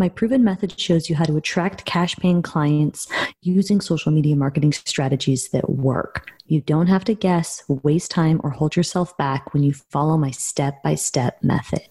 My proven method shows you how to attract cash paying clients using social media marketing strategies that work. You don't have to guess, waste time, or hold yourself back when you follow my step by step method.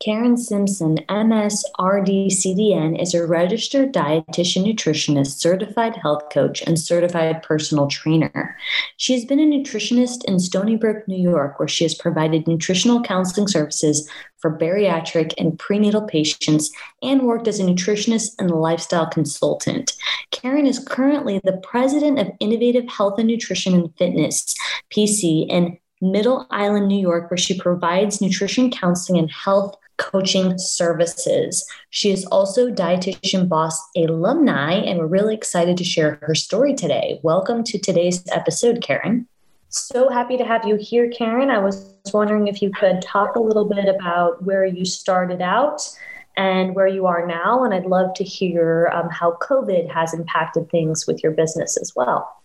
Karen Simpson, MS RDCDN, is a registered dietitian nutritionist, certified health coach, and certified personal trainer. She has been a nutritionist in Stony Brook, New York, where she has provided nutritional counseling services for bariatric and prenatal patients and worked as a nutritionist and lifestyle consultant. Karen is currently the president of Innovative Health and Nutrition and Fitness, PC, in Middle Island, New York, where she provides nutrition counseling and health coaching services. She is also Dietitian Boss alumni, and we're really excited to share her story today. Welcome to today's episode, Karen. So happy to have you here, Karen. I was wondering if you could talk a little bit about where you started out and where you are now. And I'd love to hear um, how COVID has impacted things with your business as well.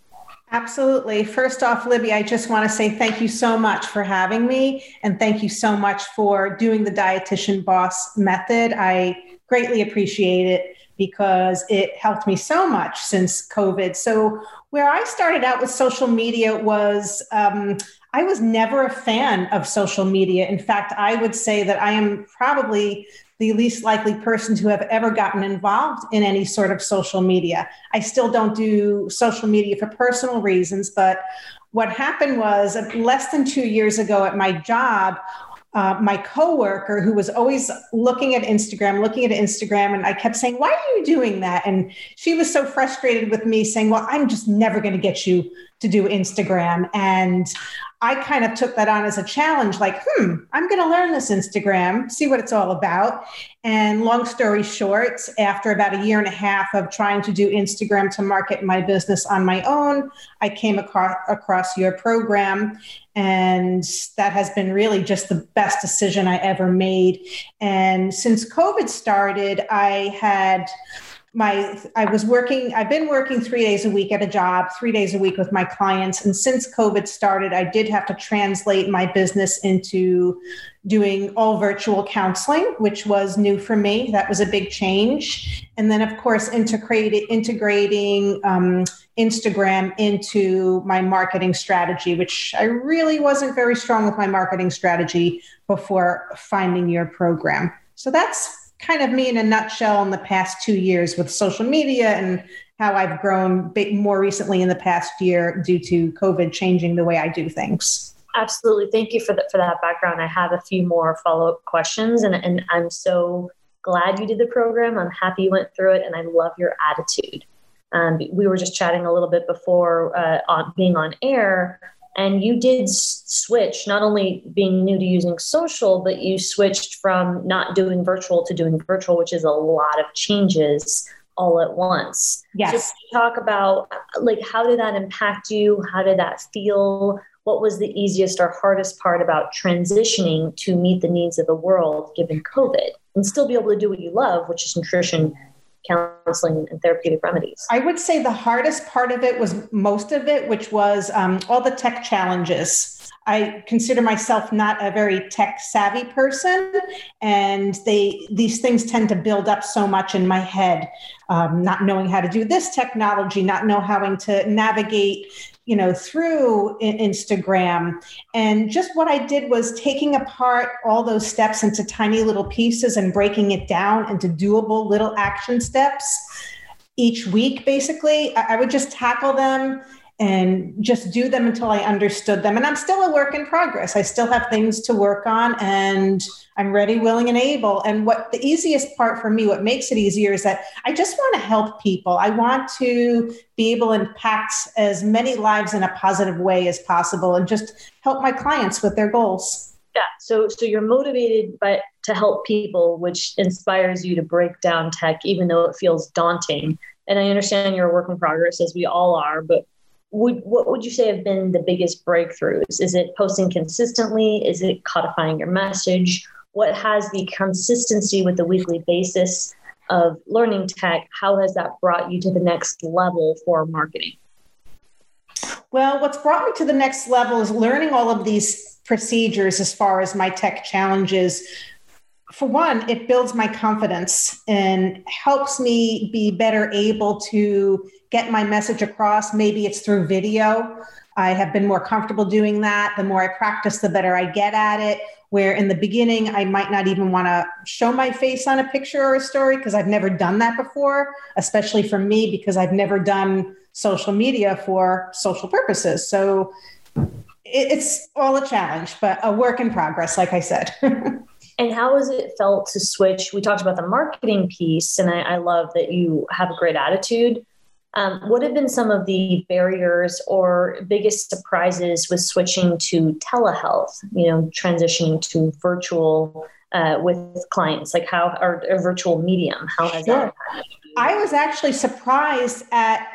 Absolutely. First off, Libby, I just want to say thank you so much for having me and thank you so much for doing the dietitian boss method. I greatly appreciate it because it helped me so much since COVID. So, where I started out with social media was um, I was never a fan of social media. In fact, I would say that I am probably the least likely person to have ever gotten involved in any sort of social media. I still don't do social media for personal reasons, but what happened was less than two years ago at my job, uh, my coworker who was always looking at Instagram, looking at Instagram, and I kept saying, "Why are you doing that?" And she was so frustrated with me, saying, "Well, I'm just never going to get you to do Instagram." And I kind of took that on as a challenge like, hmm, I'm going to learn this Instagram, see what it's all about. And long story short, after about a year and a half of trying to do Instagram to market my business on my own, I came across, across your program. And that has been really just the best decision I ever made. And since COVID started, I had my i was working i've been working three days a week at a job three days a week with my clients. And since covid started i did have to translate my business into doing all virtual counseling which was new for me. That was a big change. And then of course integrated integrating um, instagram into my marketing strategy which i really wasn't very strong with my marketing strategy before finding your program. So that's kind of me in a nutshell in the past two years with social media and how I've grown more recently in the past year due to COVID changing the way I do things. Absolutely. Thank you for, the, for that background. I have a few more follow up questions, and, and I'm so glad you did the program. I'm happy you went through it, and I love your attitude. Um, we were just chatting a little bit before uh, on being on air and you did switch not only being new to using social but you switched from not doing virtual to doing virtual which is a lot of changes all at once. Yes. So talk about like how did that impact you? How did that feel? What was the easiest or hardest part about transitioning to meet the needs of the world given covid? And still be able to do what you love which is nutrition counseling and therapeutic remedies? I would say the hardest part of it was most of it, which was um, all the tech challenges. I consider myself not a very tech savvy person, and they these things tend to build up so much in my head. Um, not knowing how to do this technology, not know how to navigate you know through instagram. And just what i did was taking apart all those steps into tiny little pieces and breaking it down into doable little action steps each week basically. I would just tackle them and just do them until I understood them. And I'm still a work in progress. I still have things to work on and I'm ready, willing, and able. And what the easiest part for me, what makes it easier is that I just want to help people. I want to be able to impact as many lives in a positive way as possible and just help my clients with their goals. Yeah. So so you're motivated by to help people, which inspires you to break down tech, even though it feels daunting. And I understand you're a work in progress, as we all are. But would what would you say have been the biggest breakthroughs? Is it posting consistently? Is it codifying your message? What has the consistency with the weekly basis of learning tech? How has that brought you to the next level for marketing? Well, what's brought me to the next level is learning all of these procedures as far as my tech challenges. For one, it builds my confidence and helps me be better able to get my message across. Maybe it's through video. I have been more comfortable doing that. The more I practice, the better I get at it. Where in the beginning, I might not even want to show my face on a picture or a story because I've never done that before, especially for me because I've never done social media for social purposes. So it's all a challenge, but a work in progress, like I said. and how has it felt to switch? We talked about the marketing piece, and I, I love that you have a great attitude. Um, what have been some of the barriers or biggest surprises with switching to telehealth? You know, transitioning to virtual uh, with clients, like how or a virtual medium? How has sure. that? I was actually surprised at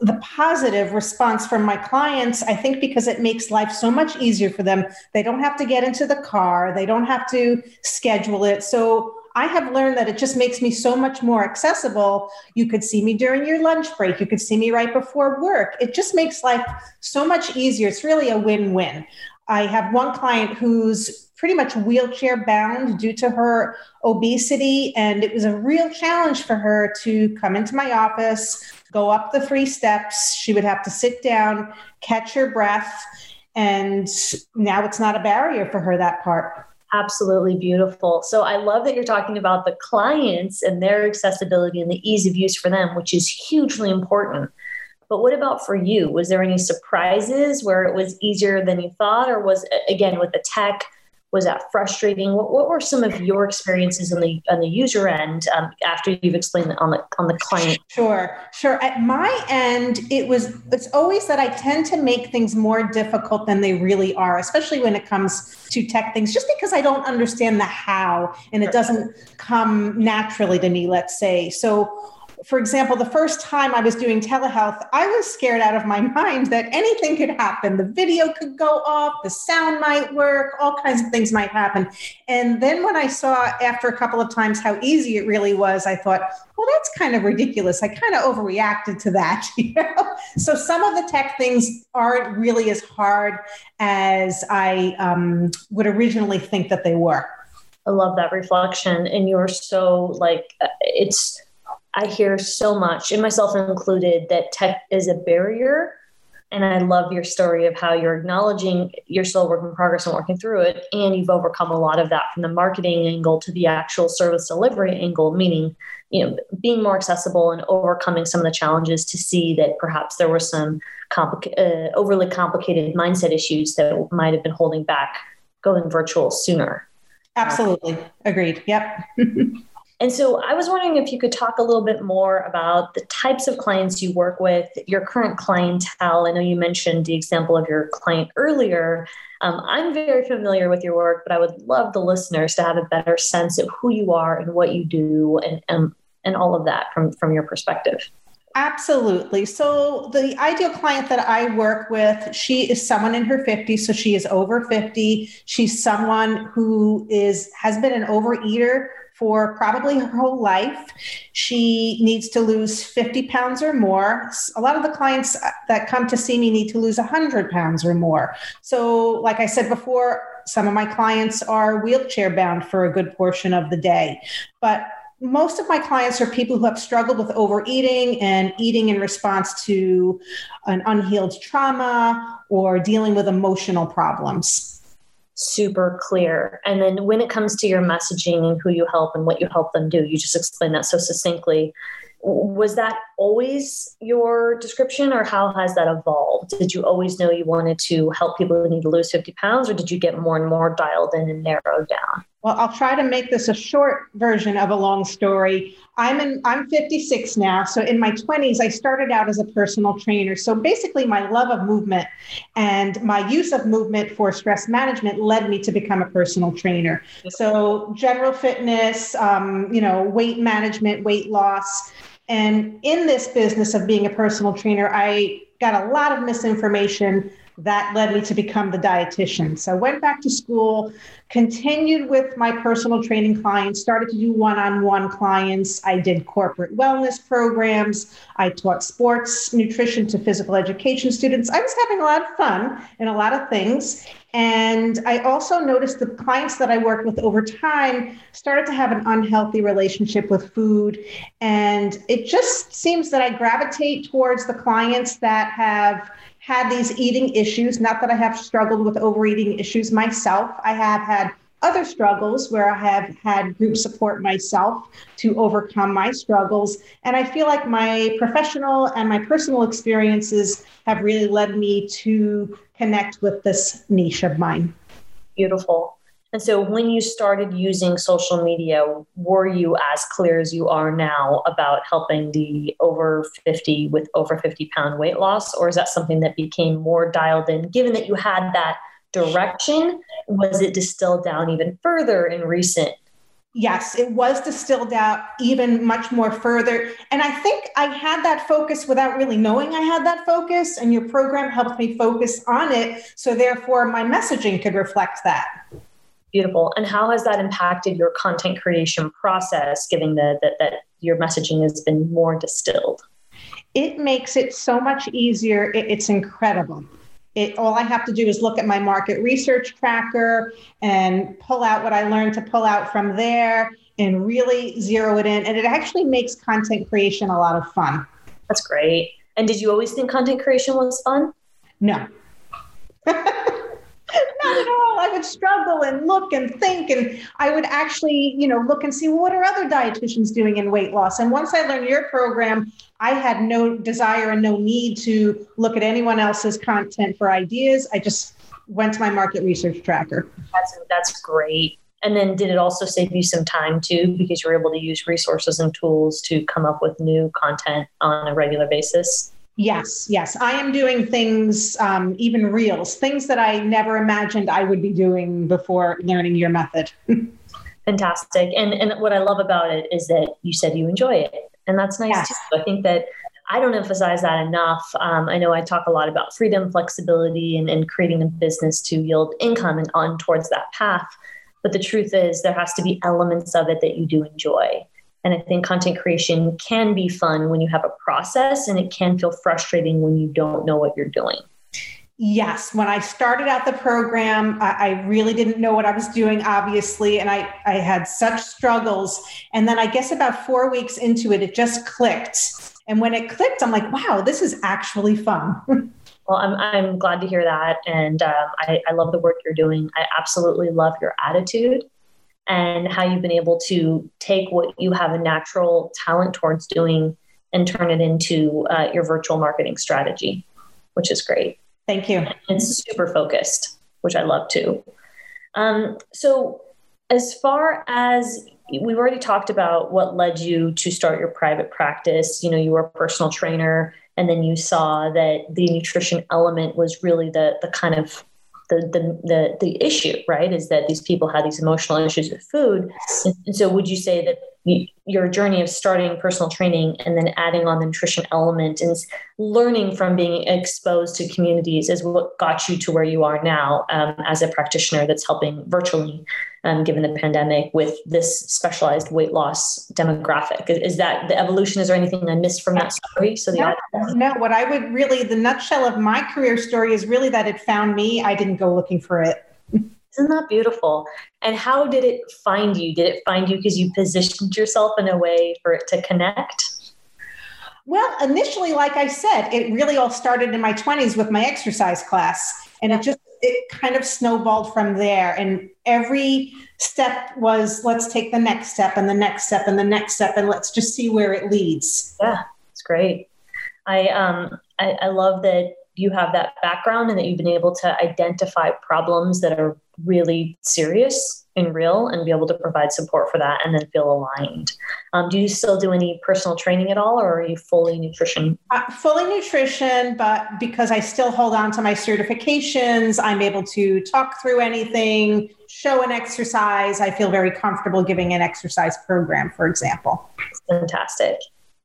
the positive response from my clients, I think because it makes life so much easier for them. They don't have to get into the car, they don't have to schedule it. So I have learned that it just makes me so much more accessible. You could see me during your lunch break, you could see me right before work. It just makes life so much easier. It's really a win win. I have one client who's pretty much wheelchair bound due to her obesity. And it was a real challenge for her to come into my office, go up the three steps. She would have to sit down, catch her breath. And now it's not a barrier for her, that part. Absolutely beautiful. So I love that you're talking about the clients and their accessibility and the ease of use for them, which is hugely important. But what about for you? Was there any surprises where it was easier than you thought, or was again with the tech? Was that frustrating? What, what were some of your experiences on the on the user end um, after you've explained on the on the client? Sure, sure. At my end, it was it's always that I tend to make things more difficult than they really are, especially when it comes to tech things, just because I don't understand the how and it doesn't come naturally to me. Let's say so for example, the first time I was doing telehealth, I was scared out of my mind that anything could happen. The video could go off, the sound might work, all kinds of things might happen. And then when I saw after a couple of times how easy it really was, I thought, well, that's kind of ridiculous. I kind of overreacted to that. You know? So some of the tech things aren't really as hard as I um, would originally think that they were. I love that reflection. And you're so like, it's, I hear so much, and myself included, that tech is a barrier. And I love your story of how you're acknowledging you're still work in progress and working through it. And you've overcome a lot of that from the marketing angle to the actual service delivery angle, meaning, you know, being more accessible and overcoming some of the challenges to see that perhaps there were some complica- uh, overly complicated mindset issues that might have been holding back going virtual sooner. Absolutely. Agreed. Yep. And so I was wondering if you could talk a little bit more about the types of clients you work with, your current clientele. I know you mentioned the example of your client earlier. Um, I'm very familiar with your work, but I would love the listeners to have a better sense of who you are and what you do and, and, and all of that from, from your perspective. Absolutely. So, the ideal client that I work with, she is someone in her 50s, so she is over 50. She's someone who is has been an overeater for probably her whole life. She needs to lose 50 pounds or more. A lot of the clients uh, that come to see me need to lose 100 pounds or more. So, like I said before, some of my clients are wheelchair bound for a good portion of the day. But most of my clients are people who have struggled with overeating and eating in response to an unhealed trauma or dealing with emotional problems super clear. And then when it comes to your messaging and who you help and what you help them do, you just explain that so succinctly. Was that always your description, or how has that evolved? Did you always know you wanted to help people who need to lose 50 pounds, or did you get more and more dialed in and narrowed down? Well, I'll try to make this a short version of a long story. I'm in I'm 56 now, so in my 20s I started out as a personal trainer. So basically my love of movement and my use of movement for stress management led me to become a personal trainer. So general fitness, um, you know, weight management, weight loss, and in this business of being a personal trainer, I got a lot of misinformation that led me to become the dietitian. So I went back to school, continued with my personal training clients, started to do one-on-one clients. I did corporate wellness programs. I taught sports nutrition to physical education students. I was having a lot of fun in a lot of things. And I also noticed the clients that I worked with over time started to have an unhealthy relationship with food. And it just seems that I gravitate towards the clients that have had these eating issues. Not that I have struggled with overeating issues myself. I have had other struggles where I have had group support myself to overcome my struggles. And I feel like my professional and my personal experiences have really led me to connect with this niche of mine. Beautiful. And so when you started using social media, were you as clear as you are now about helping the over 50 with over 50 pound weight loss? Or is that something that became more dialed in, given that you had that direction? Was it distilled down even further in recent Yes, it was distilled out even much more further. And I think I had that focus without really knowing I had that focus, and your program helped me focus on it. So, therefore, my messaging could reflect that. Beautiful. And how has that impacted your content creation process, given the, that, that your messaging has been more distilled? It makes it so much easier. It, it's incredible. It, all I have to do is look at my market research tracker and pull out what I learned to pull out from there and really zero it in. And it actually makes content creation a lot of fun. That's great. And did you always think content creation was fun? No. Not at all. I would struggle and look and think, and I would actually, you know, look and see well, what are other dietitians doing in weight loss. And once I learned your program, I had no desire and no need to look at anyone else's content for ideas. I just went to my market research tracker. That's that's great. And then did it also save you some time too because you were able to use resources and tools to come up with new content on a regular basis? Yes, yes. I am doing things, um, even reels, things that I never imagined I would be doing before learning your method. Fantastic. And, and what I love about it is that you said you enjoy it. And that's nice yes. too. I think that I don't emphasize that enough. Um, I know I talk a lot about freedom, flexibility, and, and creating a business to yield income and on towards that path. But the truth is, there has to be elements of it that you do enjoy. And I think content creation can be fun when you have a process, and it can feel frustrating when you don't know what you're doing. Yes, when I started out the program, I, I, really didn't know what I was doing, obviously, and I, I had such struggles. And then I guess about four weeks into it, it just clicked. And when it clicked, I'm like, wow, this is actually fun. well, I'm, I'm glad to hear that. And um, I, I love the work you're doing. I absolutely love your attitude and how you've been able to take what you have a natural talent towards doing and turn it into uh, your virtual marketing strategy, which is great. Thank you. It's super focused, which I love too. Um, so, as far as we've already talked about what led you to start your private practice, you know, you were a personal trainer, and then you saw that the nutrition element was really the the kind of the, the the the issue, right? Is that these people had these emotional issues with food, and, so would you say that your journey of starting personal training and then adding on the nutrition element and learning from being exposed to communities is what got you to where you are now um, as a practitioner that's helping virtually um, given the pandemic with this specialized weight loss demographic. Is, that the evolution? Is there anything i missed from that story? So the no, no. What i would really the nutshell of my career story is really that it found me. I didn't go looking for it isn't that beautiful? And how did it find you? Did it find you because you positioned yourself in a way for it to connect? Well, initially, like I said, it really all started in my 20s with my exercise class. And it just, it kind of snowballed from there. And every step was let's take the next step and the next step and the next step and let's just see where it leads. Yeah, it's great. I um I, I love that you have that background and that you've been able to identify problems that are really serious and real and be able to provide support for that and then feel aligned. Um, do you still do any personal training at all or are you fully nutrition? Uh, fully nutrition, but because I still hold on to my certifications, I'm able to talk through anything, show an exercise. I feel very comfortable giving an exercise program, for example. Fantastic.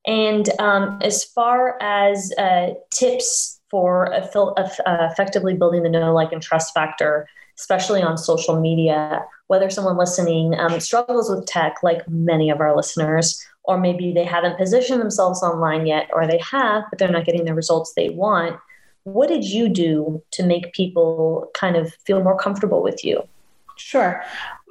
And um, as far as uh, tips for effectively building the know, like, and trust factor, especially on social media, whether someone listening um, struggles with tech, like many of our listeners, or maybe they haven't positioned themselves online yet, or they have, but they're not getting the results they want. What did you do to make people kind of feel more comfortable with you? Sure.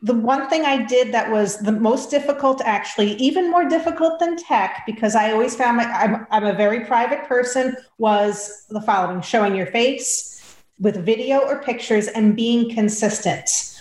The one thing I did that was the most difficult, actually, even more difficult than tech, because I always found my, I'm, I'm a very private person, was the following showing your face with video or pictures and being consistent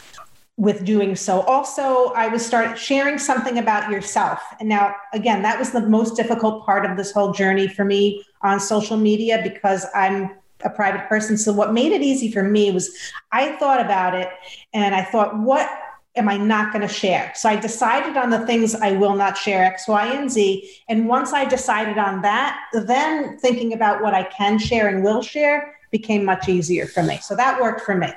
with doing so. Also, I was start sharing something about yourself. And now, again, that was the most difficult part of this whole journey for me on social media because I'm a private person. So what made it easy for me was I thought about it and I thought, what am I not going to share? So I decided on the things I will not share, X, Y, and Z. And once I decided on that, then thinking about what I can share and will share became much easier for me. So that worked for me.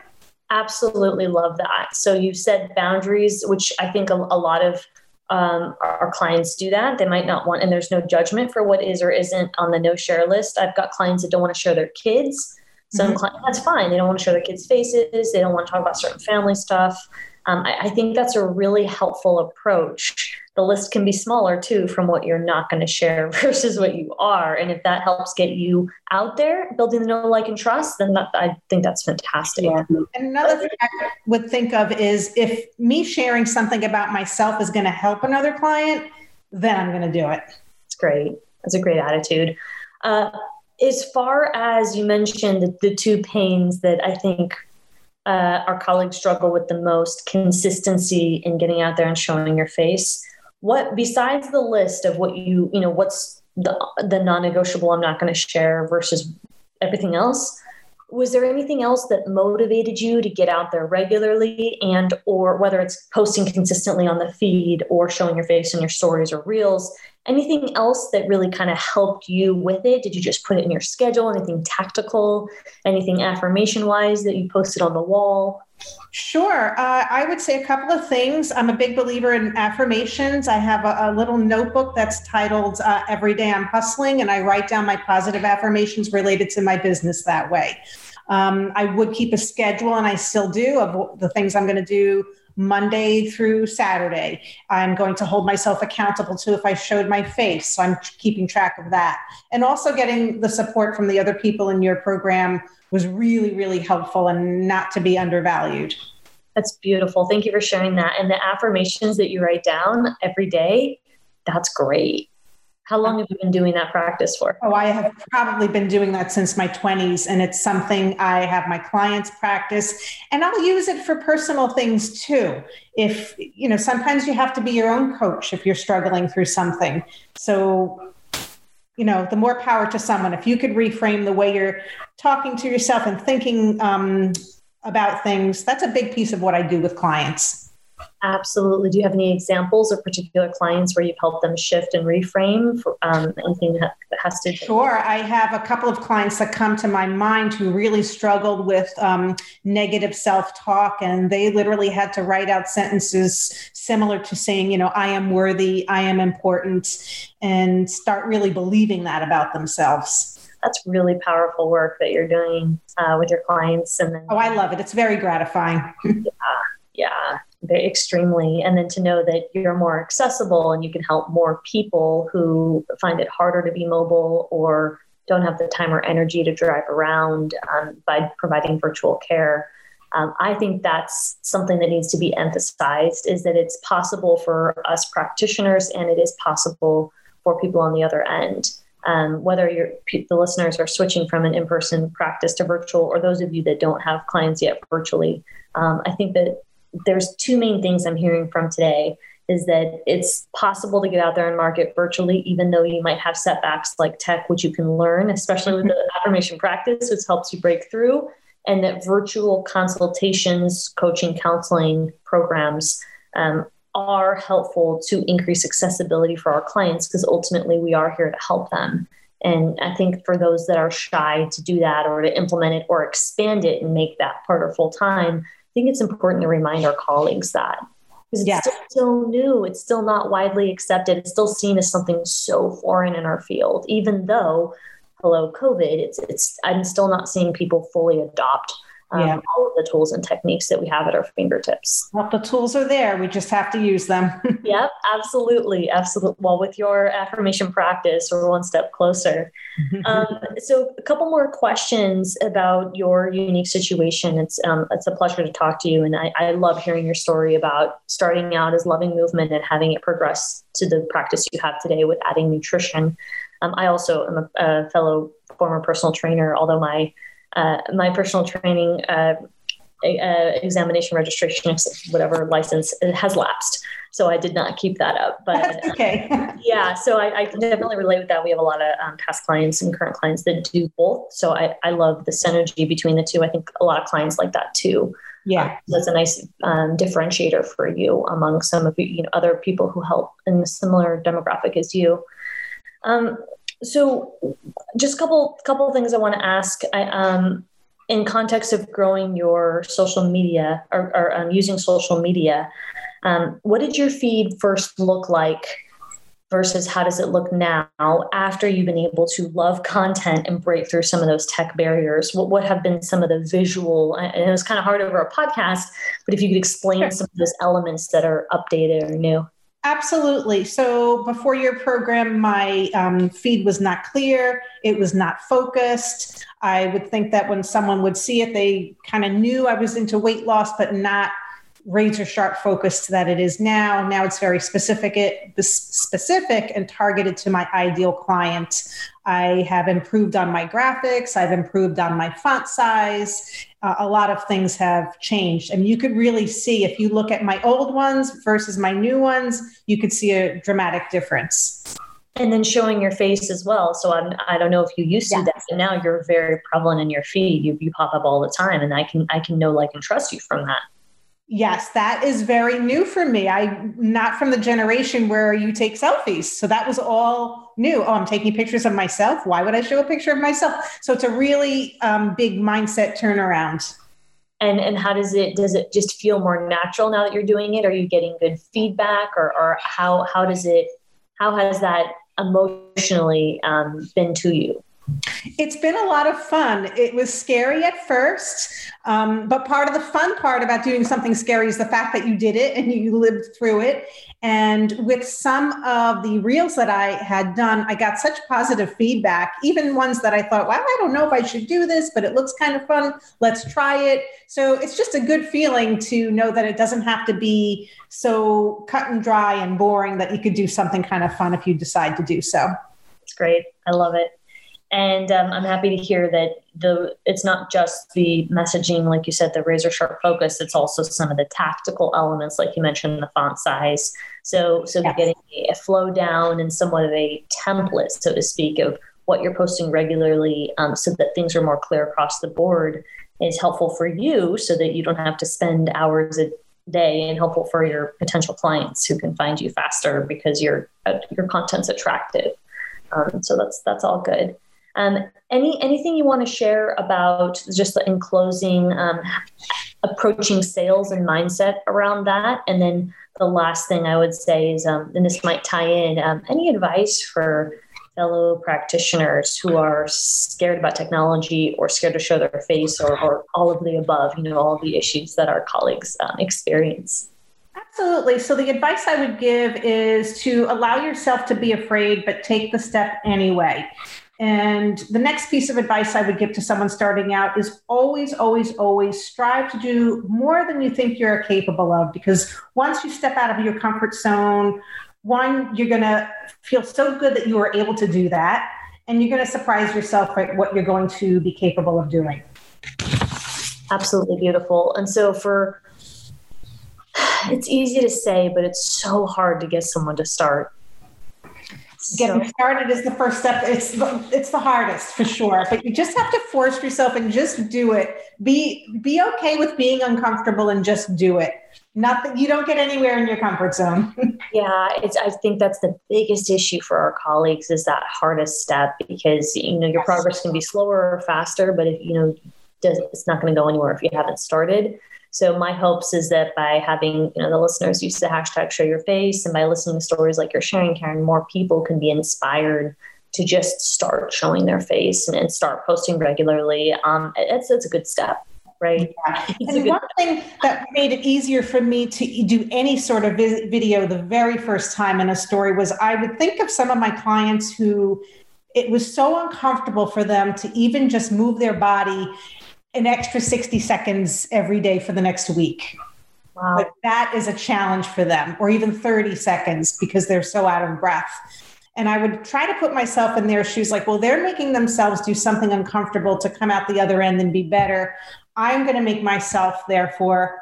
Absolutely love that. So you said boundaries, which I think a, a lot of um, our, our, clients do that. They might not want, and there's no judgment for what is or isn't on the no share list. I've got clients that don't want to share their kids. Some mm-hmm. clients, that's fine. They don't want to show their kids' faces. They don't want to talk about certain family stuff. Um, I, I think that's a really helpful approach the list can be smaller too from what you're not going to share versus what you are. And if that helps get you out there, building the know, like, and trust, then that, I think that's fantastic. Yeah. And another thing I would think of is if me sharing something about myself is going to help another client, then I'm going to do it. It's great. That's a great attitude. Uh, as far as you mentioned the, the two pains that I think uh, our colleagues struggle with the most consistency in getting out there and showing your face what besides the list of what you you know what's the the non-negotiable i'm not going to share versus everything else was there anything else that motivated you to get out there regularly and or whether it's posting consistently on the feed or showing your face in your stories or reels anything else that really kind of helped you with it? Did you just put it in your schedule? Anything tactical? Anything affirmation wise that you posted on the wall Sure. Uh, I would say a couple of things. I'm a big believer in affirmations. I have a, a little notebook that's titled uh, Every Day I'm Hustling, and I write down my positive affirmations related to my business that way. Um, I would keep a schedule, and I still do, of the things I'm going to do Monday through Saturday. I'm going to hold myself accountable to if I showed my face. So I'm keeping track of that. And also getting the support from the other people in your program was really, really helpful and not to be undervalued. That's beautiful. Thank you for sharing that. And the affirmations that you write down every day, that's great. How long have you been doing that practice for? Oh, I have probably been doing that since my 20s, and it's something I have my clients practice, and I'll use it for personal things too. If, you know, sometimes you have to be your own coach if you're struggling through something. So, you know, the more power to someone. If you could reframe the way you're talking to yourself and thinking um, about things, that's a big piece of what I do with clients. Absolutely. Do you have any examples of particular clients where you've helped them shift and reframe for um, anything that has to? Sure. I have a couple of clients that come to my mind who really struggled with um, negative self talk, and they literally had to write out sentences similar to saying, you know, I am worthy, I am important, and start really believing that about themselves that's really powerful work that you're doing uh, with your clients and then oh i love it it's very gratifying yeah yeah extremely and then to know that you're more accessible and you can help more people who find it harder to be mobile or don't have the time or energy to drive around um, by providing virtual care. Um, i think that's something that needs to be emphasized is that it's possible for us practitioners and it is possible for people on the other end. Um, whether the listeners are switching from an in-person practice to virtual or those of you that don't have clients yet virtually um, i think that there's two main things I'm hearing from today is that it's possible to get out there and market virtually, even though you might have setbacks like tech, which you can learn, especially with the affirmation practice, which helps you break through. and that virtual consultations, coaching, counseling programs um, are helpful to increase accessibility for our clients because ultimately we are here to help them. And I think for those that are shy to do that or to implement it or expand it and make that part of full time, think it's important to remind our colleagues that because it's yeah. still so new. It's still not widely accepted. It's still seen as something so foreign in our field, even though, hello, COVID, it's, it's, I'm still not seeing people fully adopt um, yeah. all of the tools and techniques that we have at our fingertips. Well, the tools are there. We just have to use them. yep, absolutely. Absolutely. Well, with your affirmation practice, we're one step closer. um, so, a couple more questions about your unique situation. It's, um, it's a pleasure to talk to you. And I, I love hearing your story about starting out as loving movement and having it progress to the practice you have today with adding nutrition. Um, I also am a, a fellow former personal trainer, although my uh, my personal training uh, uh, examination registration, whatever license, it has lapsed. So I did not keep that up. But That's okay. yeah, so I, I, can definitely relate with that. We have a lot of um, past clients and current clients that do both. So I, I love the synergy between the two. I think a lot of clients like that too. Yeah, um, that's a nice um, differentiator for you among some of you know other people who help in a similar demographic as you. Um, so, just a couple couple things I want to ask. I, um, in context of growing your social media or, or um, using social media, um, what did your feed first look like versus how does it look now after you've been able to love content and break through some of those tech barriers? What, what have been some of the visual, and it was kind of hard over a podcast, but if you could explain sure. some of those elements that are updated or new. Absolutely. So before your program, my um, feed was not clear. It was not focused. I would think that when someone would see it, they kind of knew I was into weight loss, but not razor sharp focused that it is now. Now it's very specific, it, specific and targeted to my ideal client. I have improved on my graphics. I've improved on my font size. Uh, a lot of things have changed. I mean, you could really see if you look at my old ones versus my new ones, you could see a dramatic difference. And then showing your face as well. So I'm, I don't know if you used to that, but now you're very prevalent in your feed. You, you pop up all the time, and I can I can know, like, and trust you from that. Yes, that is very new for me. I'm not from the generation where you take selfies. So that was all new. Oh, I'm taking pictures of myself. Why would I show a picture of myself? So it's a really um, big mindset turnaround. And and how does it does it just feel more natural now that you're doing it? Are you getting good feedback, or or how how does it how has that emotionally um, been to you? It's been a lot of fun. It was scary at first, um, but part of the fun part about doing something scary is the fact that you did it and you lived through it. And with some of the reels that I had done, I got such positive feedback, even ones that I thought, well, I don't know if I should do this, but it looks kind of fun. Let's try it. So it's just a good feeling to know that it doesn't have to be so cut and dry and boring that you could do something kind of fun if you decide to do so. It's great. I love it and um, I'm happy to hear that the it's not just the messaging, like you said, the razor sharp focus. It's also some of the tactical elements, like you mentioned, the font size. So so yes. getting a flow down and somewhat of a template, so to speak, of what you're posting regularly, um, so that things are more clear across the board, is helpful for you, so that you don't have to spend hours a day, and helpful for your potential clients who can find you faster because your uh, your content's attractive. Um, so that's that's all good. Um, any anything you want to share about just in closing, um, approaching sales and mindset around that, and then the last thing I would say is, um, and this might tie in, um, any advice for fellow practitioners who are scared about technology or scared to show their face or, or all of the above, you know, all the issues that our colleagues um, experience? Absolutely. So, the advice I would give is to allow yourself to be afraid, but take the step anyway. And the next piece of advice I would give to someone starting out is always, always, always strive to do more than you think you're capable of. Because once you step out of your comfort zone, one, you're going to feel so good that you were able to do that. And you're going to surprise yourself at what you're going to be capable of doing. Absolutely beautiful. And so, for it's easy to say, but it's so hard to get someone to start getting so. started is the first step. It's the, it's the hardest for sure, but you just have to force yourself and just do it. Be be okay with being uncomfortable and just do it. Not that you don't get anywhere in your comfort zone. yeah, it's. I think that's the biggest issue for our colleagues is that hardest step because you know your progress can be slower or faster, but if you know does, it's not going to go anywhere if you haven't started. So my hopes is that by having you know the listeners use the hashtag show your face and by listening to stories like you're sharing, Karen, more people can be inspired to just start showing their face and, and start posting regularly. Um, it's it's a good step. Right. Yeah. And one thing that made it easier for me to do any sort of video the very first time in a story was I would think of some of my clients who it was so uncomfortable for them to even just move their body an extra 60 seconds every day for the next week. Wow. Like that is a challenge for them, or even 30 seconds because they're so out of breath. And I would try to put myself in their shoes like, well, they're making themselves do something uncomfortable to come out the other end and be better. I'm going to make myself, therefore,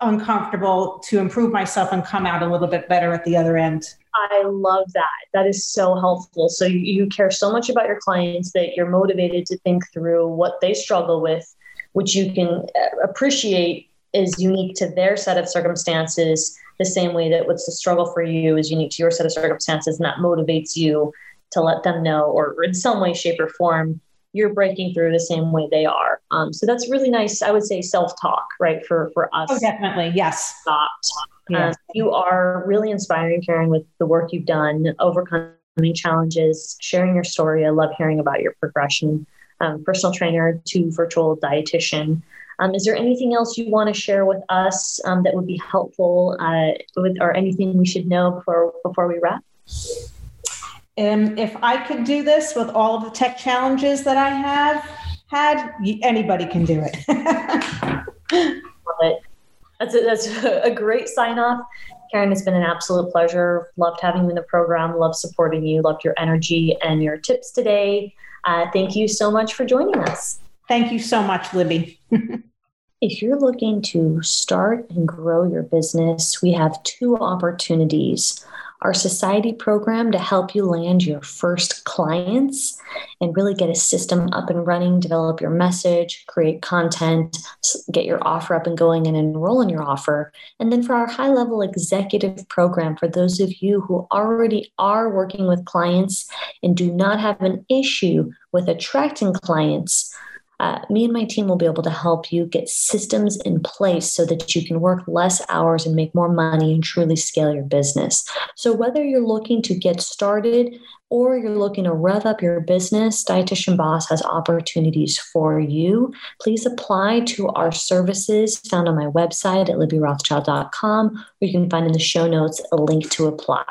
uncomfortable to improve myself and come out a little bit better at the other end. I love that. That is so helpful. So you, you care so much about your clients that you're motivated to think through what they struggle with, which you can uh, appreciate is unique to their set of circumstances, the same way that what's the struggle for you is unique to your set of circumstances, and that motivates you to let them know, or in some way, shape, or form, you're breaking through the same way they are. Um, so that's really nice. I would say self-talk, right? For for us. Oh, definitely. Yes. Stopped. Um, you are really inspiring, Karen, with the work you've done, overcoming challenges, sharing your story. I love hearing about your progression. Um, personal trainer to virtual dietitian. Um, is there anything else you want to share with us um, that would be helpful, uh, with, or anything we should know before before we wrap? And if I could do this with all of the tech challenges that I have had, anybody can do it. Love it. That's a, that's a great sign off. Karen, it's been an absolute pleasure. Loved having you in the program. loved supporting you. Loved your energy and your tips today. Uh, thank you so much for joining us. Thank you so much, Libby. if you're looking to start and grow your business, we have two opportunities our society program to help you land your first clients and really get a system up and running, develop your message, create content, get your offer up and going, and enroll in your offer. And then for our high level executive program, for those of you who already are working with clients and do not have an issue with attracting clients uh, me and my team will be able to help you get systems in place so that you can work less hours and make more money and truly scale your business. So, whether you're looking to get started or you're looking to rev up your business, Dietitian Boss has opportunities for you. Please apply to our services found on my website at libbyrothschild.com, or you can find in the show notes a link to apply.